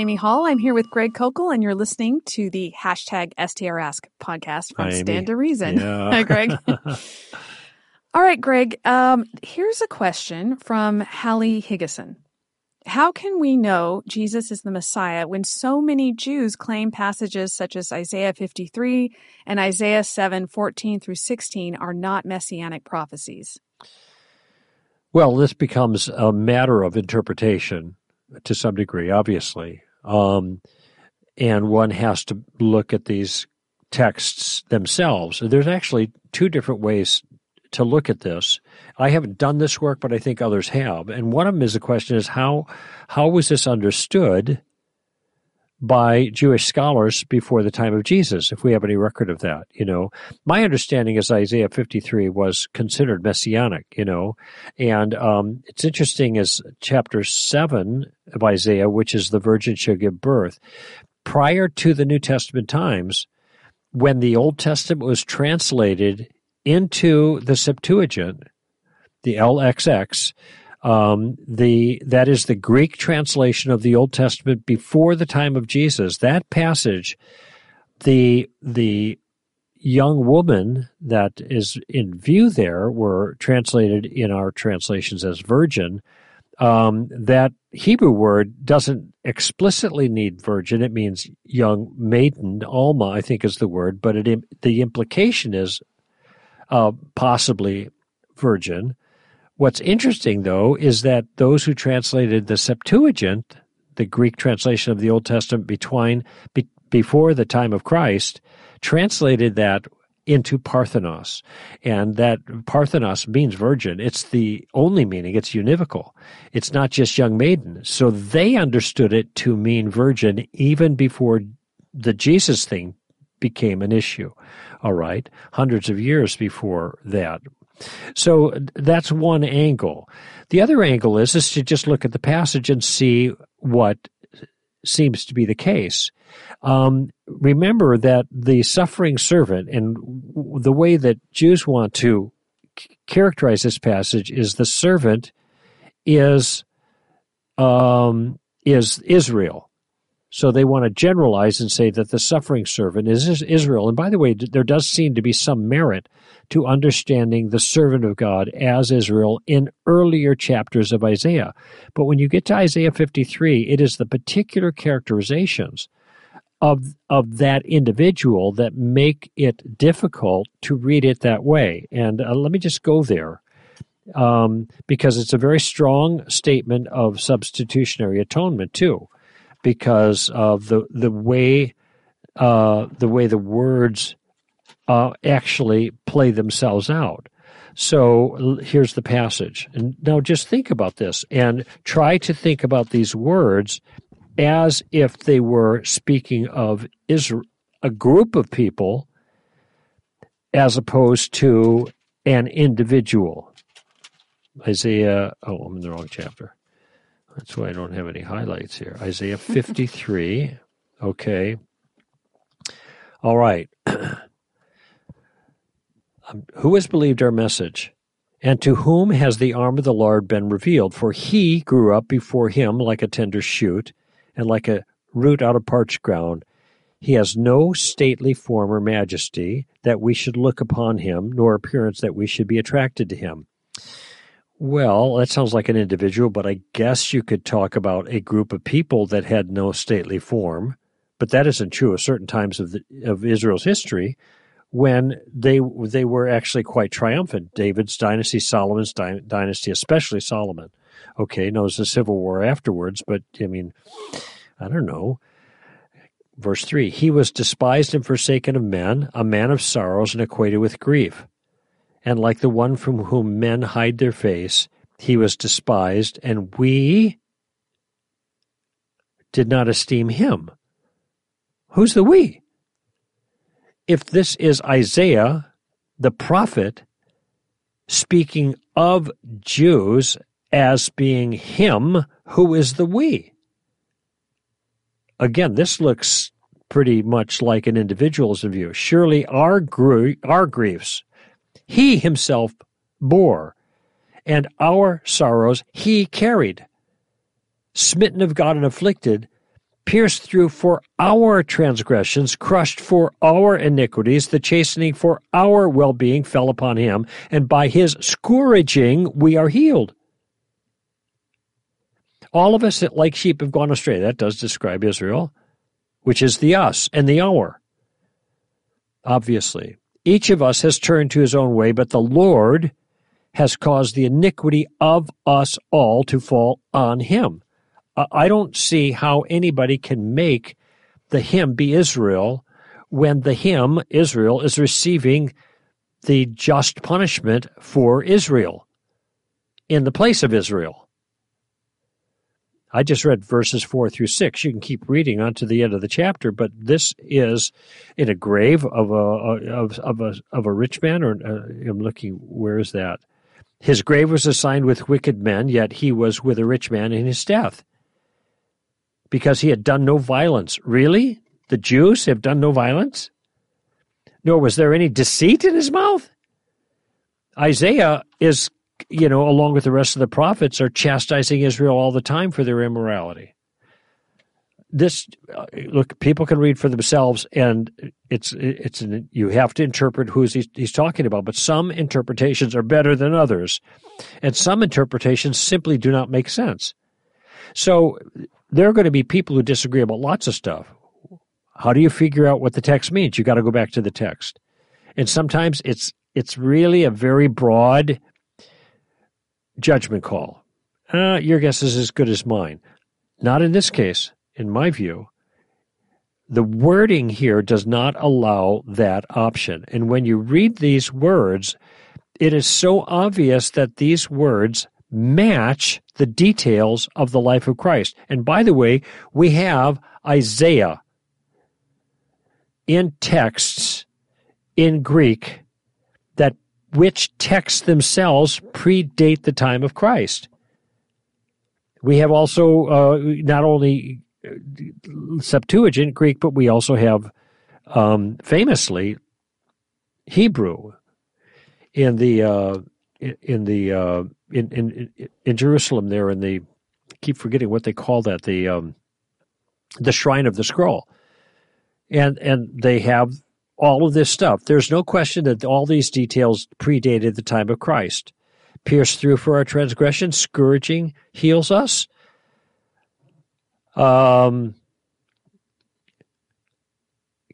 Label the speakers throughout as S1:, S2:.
S1: Amy Hall. I'm here with Greg Koukl, and you're listening to the hashtag STRask podcast from
S2: Hi,
S1: Stand to Reason.
S2: Yeah.
S1: Hi, Greg. All right, Greg. Um, here's a question from Hallie Higgison. How can we know Jesus is the Messiah when so many Jews claim passages such as Isaiah 53 and Isaiah 7 14 through 16 are not messianic prophecies?
S2: Well, this becomes a matter of interpretation to some degree, obviously. Um, and one has to look at these texts themselves. There's actually two different ways to look at this. I haven't done this work, but I think others have. And one of them is the question is how how was this understood by Jewish scholars before the time of Jesus, if we have any record of that, you know. My understanding is Isaiah 53 was considered messianic, you know. And um, it's interesting as chapter 7 of Isaiah, which is the virgin shall give birth, prior to the New Testament times, when the Old Testament was translated into the Septuagint, the LXX, um, the that is the Greek translation of the Old Testament before the time of Jesus. That passage, the the young woman that is in view there were translated in our translations as virgin. Um, that Hebrew word doesn't explicitly need virgin; it means young maiden. Alma, I think, is the word, but it the implication is uh, possibly virgin. What's interesting, though, is that those who translated the Septuagint, the Greek translation of the Old Testament between, be, before the time of Christ, translated that into Parthenos. And that Parthenos means virgin. It's the only meaning, it's univocal. It's not just young maiden. So they understood it to mean virgin even before the Jesus thing became an issue. All right. Hundreds of years before that. So that's one angle. The other angle is, is to just look at the passage and see what seems to be the case. Um, remember that the suffering servant and the way that Jews want to characterize this passage is the servant is um, is Israel. So they want to generalize and say that the suffering servant is Israel. And by the way, there does seem to be some merit to understanding the servant of God as Israel in earlier chapters of Isaiah. But when you get to Isaiah 53, it is the particular characterizations of, of that individual that make it difficult to read it that way. And uh, let me just go there. Um, because it's a very strong statement of substitutionary atonement too because of the the way uh, the way the words uh, actually play themselves out. So here's the passage. And now just think about this and try to think about these words as if they were speaking of Israel, a group of people as opposed to an individual. Isaiah, oh, I'm in the wrong chapter. That's why I don't have any highlights here. Isaiah 53. Okay. All right. um, who has believed our message? And to whom has the arm of the Lord been revealed? For he grew up before him like a tender shoot, and like a root out of parched ground. He has no stately form or majesty that we should look upon him, nor appearance that we should be attracted to him. Well, that sounds like an individual, but I guess you could talk about a group of people that had no stately form. But that isn't true of certain times of the, of Israel's history when they they were actually quite triumphant. David's dynasty, Solomon's dy- dynasty, especially Solomon. Okay, knows the civil war afterwards, but I mean, I don't know. Verse 3 He was despised and forsaken of men, a man of sorrows and acquainted with grief and like the one from whom men hide their face, he was despised, and we did not esteem him. Who's the we? If this is Isaiah, the prophet, speaking of Jews as being him, who is the we? Again, this looks pretty much like an individualism view. Surely our, gr- our griefs he himself bore, and our sorrows he carried. Smitten of God and afflicted, pierced through for our transgressions, crushed for our iniquities. The chastening for our well being fell upon him, and by his scourging we are healed. All of us, that like sheep, have gone astray. That does describe Israel, which is the us and the our. Obviously, each of us has turned to his own way, but the Lord has caused the iniquity of us all to fall on him. I don't see how anybody can make the him be Israel when the him, Israel, is receiving the just punishment for Israel in the place of Israel. I just read verses four through six. You can keep reading on to the end of the chapter, but this is in a grave of a of, of a of a rich man. Or uh, I'm looking, where is that? His grave was assigned with wicked men, yet he was with a rich man in his death because he had done no violence. Really? The Jews have done no violence? Nor was there any deceit in his mouth? Isaiah is, you know, along with the rest of the prophets, are chastising Israel all the time for their immorality. This, uh, look, people can read for themselves, and it's it's an, you have to interpret who he's, he's talking about. But some interpretations are better than others, and some interpretations simply do not make sense. So there are going to be people who disagree about lots of stuff. How do you figure out what the text means? You got to go back to the text. And sometimes it's it's really a very broad judgment call. Uh, your guess is as good as mine. Not in this case, in my view. The wording here does not allow that option. And when you read these words, it is so obvious that these words match the details of the life of Christ. And by the way, we have Isaiah in texts in Greek which texts themselves predate the time of Christ. We have also uh, not only uh, Septuagint Greek, but we also have um, famously Hebrew in the uh, in the uh, in, in in Jerusalem there in the I keep forgetting what they call that the um, the shrine of the scroll, and and they have all of this stuff. There's no question that all these details predated the time of Christ. Pierced through for our transgression, scourging heals us. Um,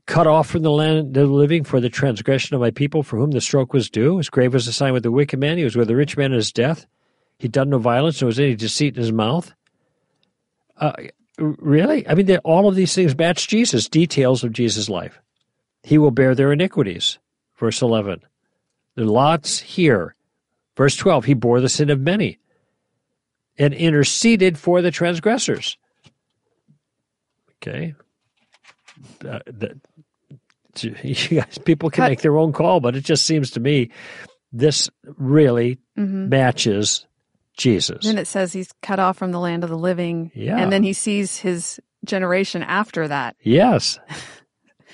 S2: cut off from the land of the living for the transgression of my people for whom the stroke was due. His grave was assigned with the wicked man. He was with the rich man in his death. He'd done no violence, nor was any deceit in his mouth. Uh, really? I mean, all of these things match Jesus, details of Jesus' life. He will bear their iniquities. Verse 11. The lots here. Verse 12. He bore the sin of many and interceded for the transgressors. Okay. Uh, that, you guys, people can make their own call, but it just seems to me this really mm-hmm. matches Jesus.
S1: Then it says he's cut off from the land of the living.
S2: Yeah.
S1: And then he sees his generation after that.
S2: Yes.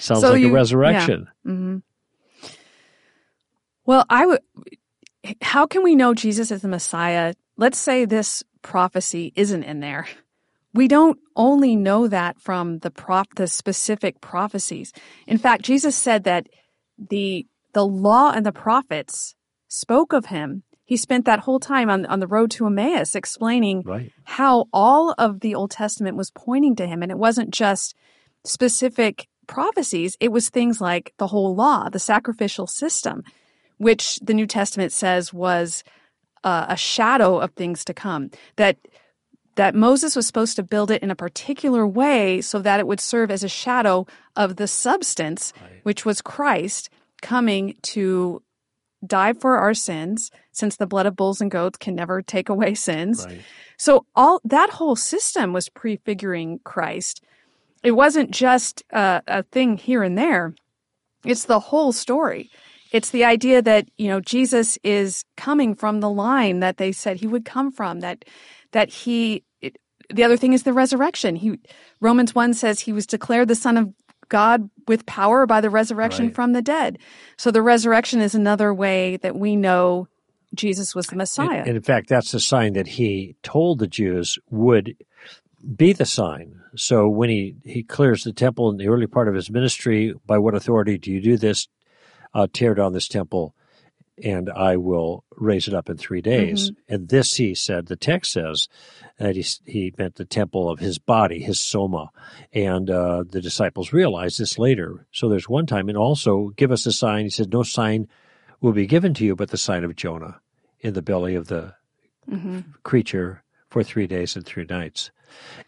S2: Sounds so like you, a resurrection.
S1: Yeah. Mm-hmm. Well, I would. How can we know Jesus is the Messiah? Let's say this prophecy isn't in there. We don't only know that from the prop the specific prophecies. In fact, Jesus said that the the law and the prophets spoke of him. He spent that whole time on, on the road to Emmaus explaining
S2: right.
S1: how all of the Old Testament was pointing to him. And it wasn't just specific prophecies, it was things like the whole law, the sacrificial system, which the New Testament says was uh, a shadow of things to come. That that Moses was supposed to build it in a particular way so that it would serve as a shadow of the substance, right. which was Christ coming to die for our sins, since the blood of bulls and goats can never take away sins.
S2: Right.
S1: So all that whole system was prefiguring Christ. It wasn't just a, a thing here and there. It's the whole story. It's the idea that, you know, Jesus is coming from the line that they said he would come from, that that he it, the other thing is the resurrection. He Romans 1 says he was declared the son of God with power by the resurrection right. from the dead. So the resurrection is another way that we know Jesus was the Messiah.
S2: And, and in fact, that's the sign that he told the Jews would be the sign. So when he, he clears the temple in the early part of his ministry, by what authority do you do this? Uh, tear down this temple and I will raise it up in three days. Mm-hmm. And this, he said, the text says that he, he meant the temple of his body, his soma. And uh, the disciples realized this later. So there's one time, and also give us a sign. He said, No sign will be given to you but the sign of Jonah in the belly of the mm-hmm. creature for three days and three nights.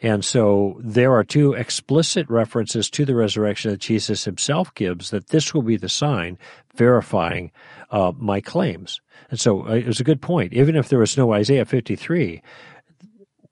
S2: And so there are two explicit references to the resurrection that Jesus himself gives that this will be the sign verifying uh, my claims. And so uh, it was a good point. Even if there was no Isaiah 53,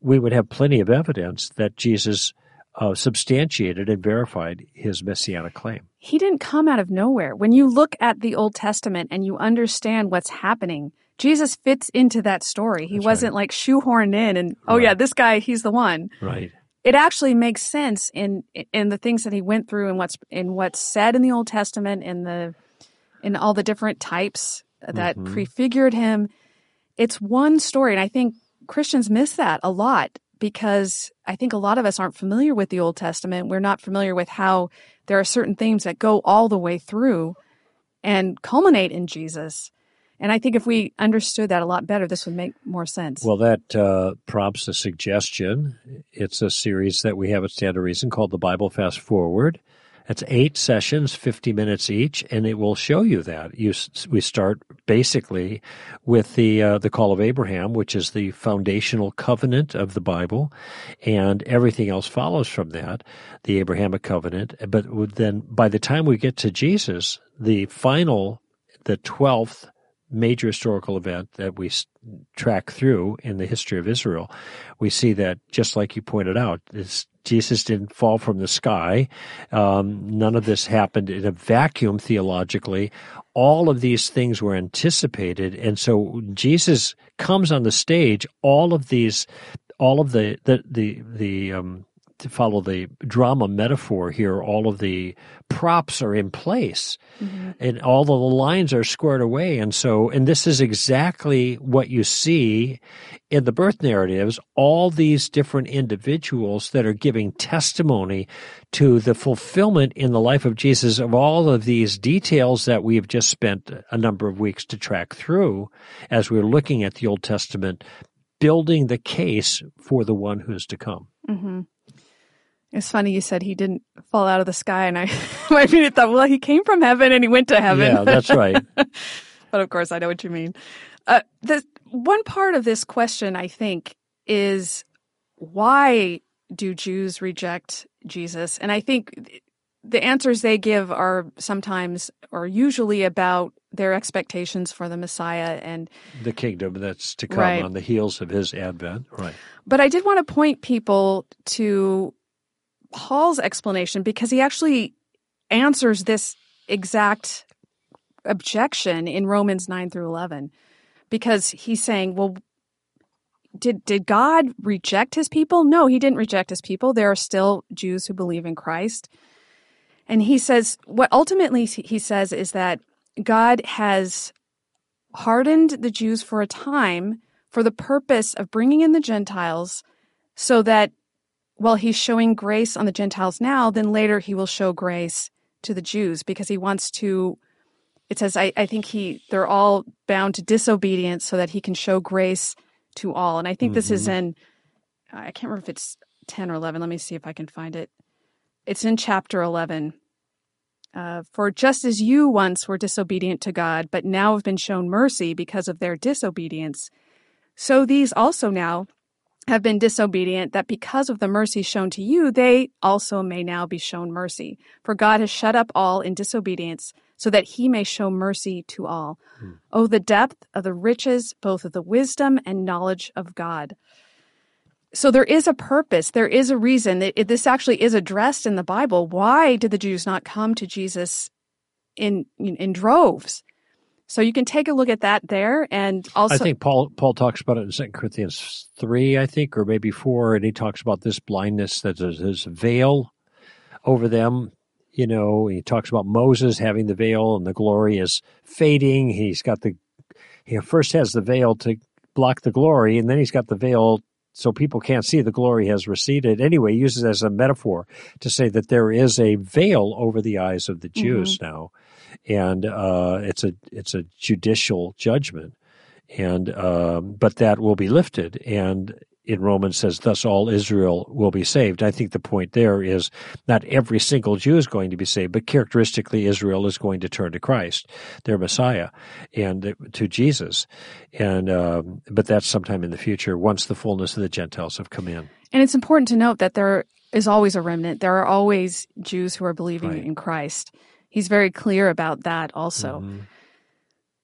S2: we would have plenty of evidence that Jesus uh, substantiated and verified his messianic claim.
S1: He didn't come out of nowhere. When you look at the Old Testament and you understand what's happening, Jesus fits into that story. He That's wasn't right. like shoehorned in and, oh right. yeah, this guy, he's the one.
S2: Right.
S1: It actually makes sense in in the things that he went through and what's in what's said in the Old Testament in the in all the different types that mm-hmm. prefigured him. It's one story, and I think Christians miss that a lot because I think a lot of us aren't familiar with the Old Testament. We're not familiar with how there are certain themes that go all the way through and culminate in Jesus. And I think if we understood that a lot better, this would make more sense.
S2: Well, that uh, prompts a suggestion. It's a series that we have at Stand to Reason called the Bible Fast Forward. It's eight sessions, 50 minutes each, and it will show you that. You, we start basically with the, uh, the call of Abraham, which is the foundational covenant of the Bible, and everything else follows from that, the Abrahamic covenant. But then by the time we get to Jesus, the final, the 12th major historical event that we track through in the history of Israel, we see that just like you pointed out, Jesus didn't fall from the sky. Um, none of this happened in a vacuum theologically. All of these things were anticipated, and so Jesus comes on the stage. All of these, all of the the the the um, to follow the drama metaphor here, all of the props are in place mm-hmm. and all of the lines are squared away. And so, and this is exactly what you see in the birth narratives, all these different individuals that are giving testimony to the fulfillment in the life of Jesus of all of these details that we've just spent a number of weeks to track through as we're looking at the Old Testament, building the case for the one who's to come.
S1: Mm-hmm. It's funny you said he didn't fall out of the sky, and I, I mean, it thought, well, he came from heaven and he went to heaven.
S2: Yeah, that's right.
S1: but of course, I know what you mean. Uh, the one part of this question, I think, is why do Jews reject Jesus? And I think the answers they give are sometimes or usually about their expectations for the Messiah and
S2: the kingdom that's to come right. on the heels of his advent. Right.
S1: But I did want to point people to Paul's explanation because he actually answers this exact objection in Romans 9 through 11 because he's saying, well, did did God reject his people? No, he didn't reject his people. There are still Jews who believe in Christ. And he says what ultimately he says is that God has hardened the Jews for a time for the purpose of bringing in the Gentiles so that well, he's showing grace on the Gentiles now, then later he will show grace to the Jews because he wants to. It says, I, I think he they're all bound to disobedience so that he can show grace to all. And I think mm-hmm. this is mm-hmm. in I can't remember if it's 10 or 11. Let me see if I can find it. It's in chapter 11. Uh, For just as you once were disobedient to God, but now have been shown mercy because of their disobedience, so these also now have been disobedient, that because of the mercy shown to you, they also may now be shown mercy. For God has shut up all in disobedience, so that he may show mercy to all. Hmm. Oh, the depth of the riches, both of the wisdom and knowledge of God. So there is a purpose, there is a reason. It, this actually is addressed in the Bible. Why did the Jews not come to Jesus in in, in droves? So you can take a look at that there, and also
S2: I think Paul Paul talks about it in Second Corinthians three, I think, or maybe four, and he talks about this blindness that is his veil over them. You know, he talks about Moses having the veil, and the glory is fading. He's got the he first has the veil to block the glory, and then he's got the veil so people can't see the glory has receded. Anyway, he uses it as a metaphor to say that there is a veil over the eyes of the Jews mm-hmm. now, and uh, it's a it's a judicial judgment, and um, but that will be lifted, and in Romans says, thus all Israel will be saved. I think the point there is not every single Jew is going to be saved, but characteristically Israel is going to turn to Christ, their Messiah, and to Jesus. And, um, but that's sometime in the future once the fullness of the Gentiles have come in.
S1: And it's important to note that there is always a remnant. There are always Jews who are believing right. in Christ. He's very clear about that also. Mm-hmm.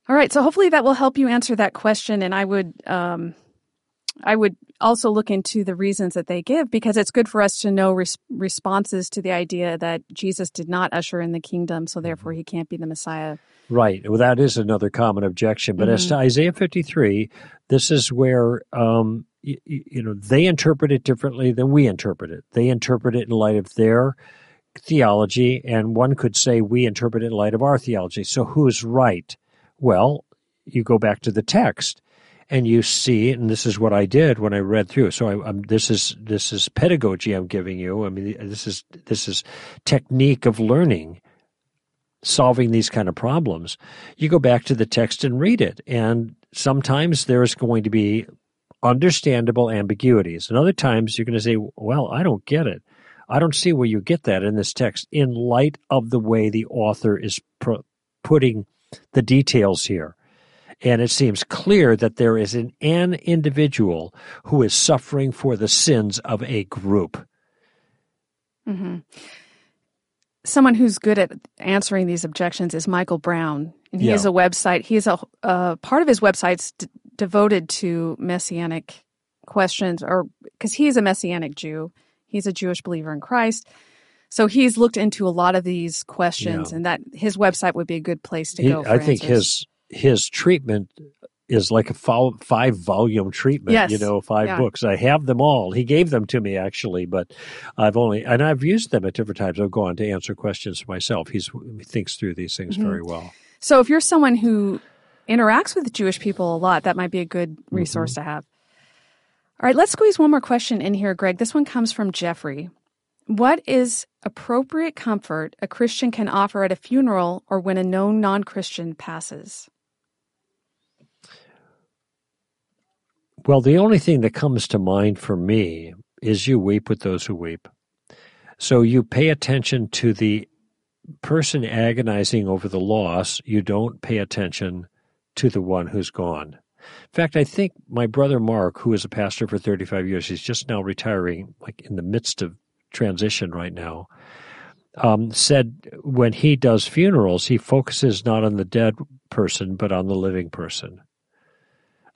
S1: All right. So hopefully that will help you answer that question. And I would, um, I would also look into the reasons that they give because it's good for us to know res- responses to the idea that Jesus did not usher in the kingdom, so therefore he can't be the Messiah.
S2: Right. Well, that is another common objection. But mm-hmm. as to Isaiah 53, this is where, um, you, you know, they interpret it differently than we interpret it. They interpret it in light of their theology, and one could say we interpret it in light of our theology. So who's right? Well, you go back to the text and you see, and this is what I did when I read through. So I, I'm, this is this is pedagogy I'm giving you. I mean, this is this is technique of learning, solving these kind of problems. You go back to the text and read it, and sometimes there is going to be understandable ambiguities, and other times you're going to say, "Well, I don't get it. I don't see where you get that in this text." In light of the way the author is pro- putting the details here. And it seems clear that there is an, an individual who is suffering for the sins of a group.
S1: Mm-hmm. Someone who's good at answering these objections is Michael Brown. And he yeah. has a website. He has a uh, part of his website's d- devoted to messianic questions, or because he's a messianic Jew, he's a Jewish believer in Christ. So he's looked into a lot of these questions, yeah. and that his website would be a good place to he, go.
S2: I think
S1: answers.
S2: his his treatment is like a five volume treatment,
S1: yes.
S2: you know, five yeah. books. I have them all. He gave them to me actually, but I've only, and I've used them at different times. I've gone to answer questions myself. He's, he thinks through these things mm-hmm. very well.
S1: So if you're someone who interacts with Jewish people a lot, that might be a good resource mm-hmm. to have. All right, let's squeeze one more question in here, Greg. This one comes from Jeffrey. What is appropriate comfort a Christian can offer at a funeral or when a known non Christian passes?
S2: Well, the only thing that comes to mind for me is you weep with those who weep. So you pay attention to the person agonizing over the loss, you don't pay attention to the one who's gone. In fact, I think my brother Mark, who is a pastor for 35 years, he's just now retiring, like in the midst of transition right now, um, said when he does funerals, he focuses not on the dead person, but on the living person.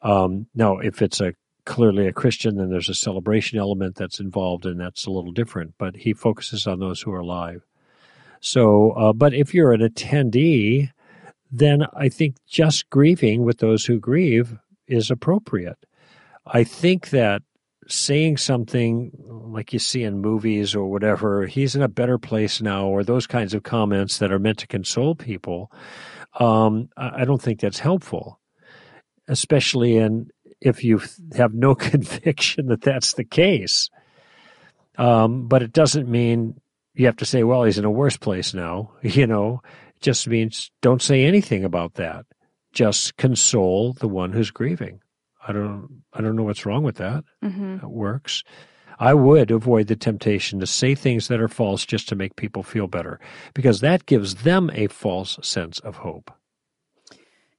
S2: Um, now, if it's a clearly a Christian, then there's a celebration element that's involved, and that's a little different. But he focuses on those who are alive. So, uh, but if you're an attendee, then I think just grieving with those who grieve is appropriate. I think that saying something like you see in movies or whatever, he's in a better place now, or those kinds of comments that are meant to console people, um, I don't think that's helpful especially in if you have no conviction that that's the case. Um, but it doesn't mean you have to say, well, he's in a worse place now. You know, it just means don't say anything about that. Just console the one who's grieving. I don't, I don't know what's wrong with that. Mm-hmm. It works. I would avoid the temptation to say things that are false just to make people feel better because that gives them a false sense of hope.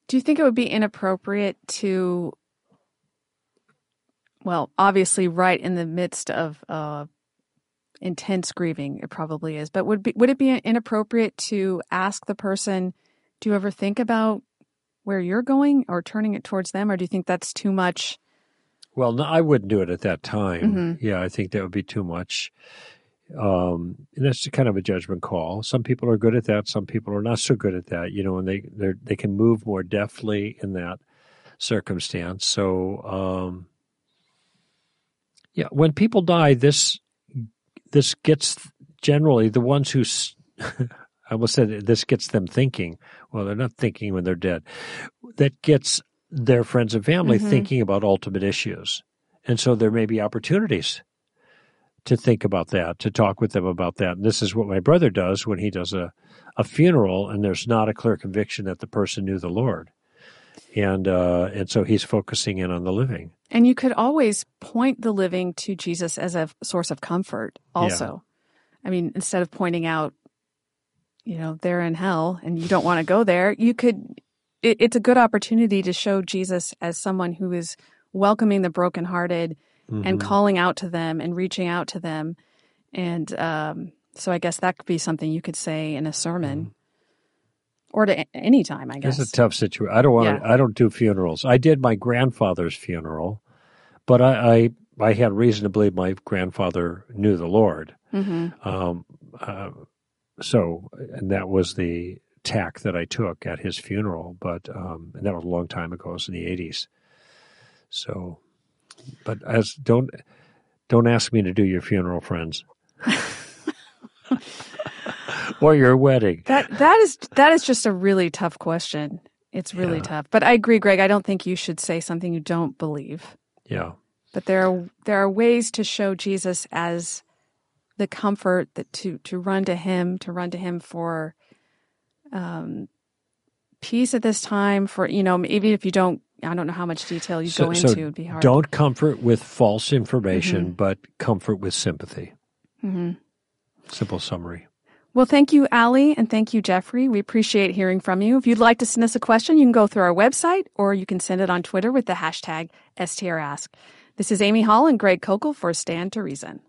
S1: Do you think it would be inappropriate to, well, obviously, right in the midst of uh, intense grieving, it probably is, but would be, would it be inappropriate to ask the person, "Do you ever think about where you're going, or turning it towards them, or do you think that's too much?"
S2: Well, no, I wouldn't do it at that time. Mm-hmm. Yeah, I think that would be too much. Um, and that's kind of a judgment call. Some people are good at that. Some people are not so good at that. You know, and they they they can move more deftly in that circumstance. So, um, yeah, when people die, this this gets generally the ones who. I almost said this gets them thinking. Well, they're not thinking when they're dead. That gets their friends and family mm-hmm. thinking about ultimate issues And so there may be opportunities to think about that, to talk with them about that. And this is what my brother does when he does a, a funeral and there's not a clear conviction that the person knew the Lord. And uh, and so he's focusing in on the living.
S1: And you could always point the living to Jesus as a source of comfort also. Yeah. I mean, instead of pointing out, you know, they're in hell and you don't want to go there, you could it, it's a good opportunity to show Jesus as someone who is welcoming the brokenhearted mm-hmm. and calling out to them and reaching out to them. And um, so I guess that could be something you could say in a sermon. Mm-hmm. Or to any time, I guess.
S2: It's a tough situation. I don't want. Yeah. I don't do funerals. I did my grandfather's funeral, but I, I I had reason to believe my grandfather knew the Lord. Mm-hmm. Um, uh, so, and that was the tack that I took at his funeral. But um, and that was a long time ago. It was in the eighties. So, but as don't don't ask me to do your funeral, friends, or your wedding.
S1: That that is that is just a really tough question. It's really yeah. tough. But I agree, Greg. I don't think you should say something you don't believe.
S2: Yeah.
S1: But there are there are ways to show Jesus as the comfort that to to run to him, to run to him for um peace at this time for you know even if you don't I don't know how much detail you so, go into. So It'd be hard.
S2: Don't comfort with false information, mm-hmm. but comfort with sympathy. Mm-hmm. Simple summary.
S1: Well, thank you, Allie, and thank you, Jeffrey. We appreciate hearing from you. If you'd like to send us a question, you can go through our website or you can send it on Twitter with the hashtag STRask. This is Amy Hall and Greg Koukl for Stand to Reason.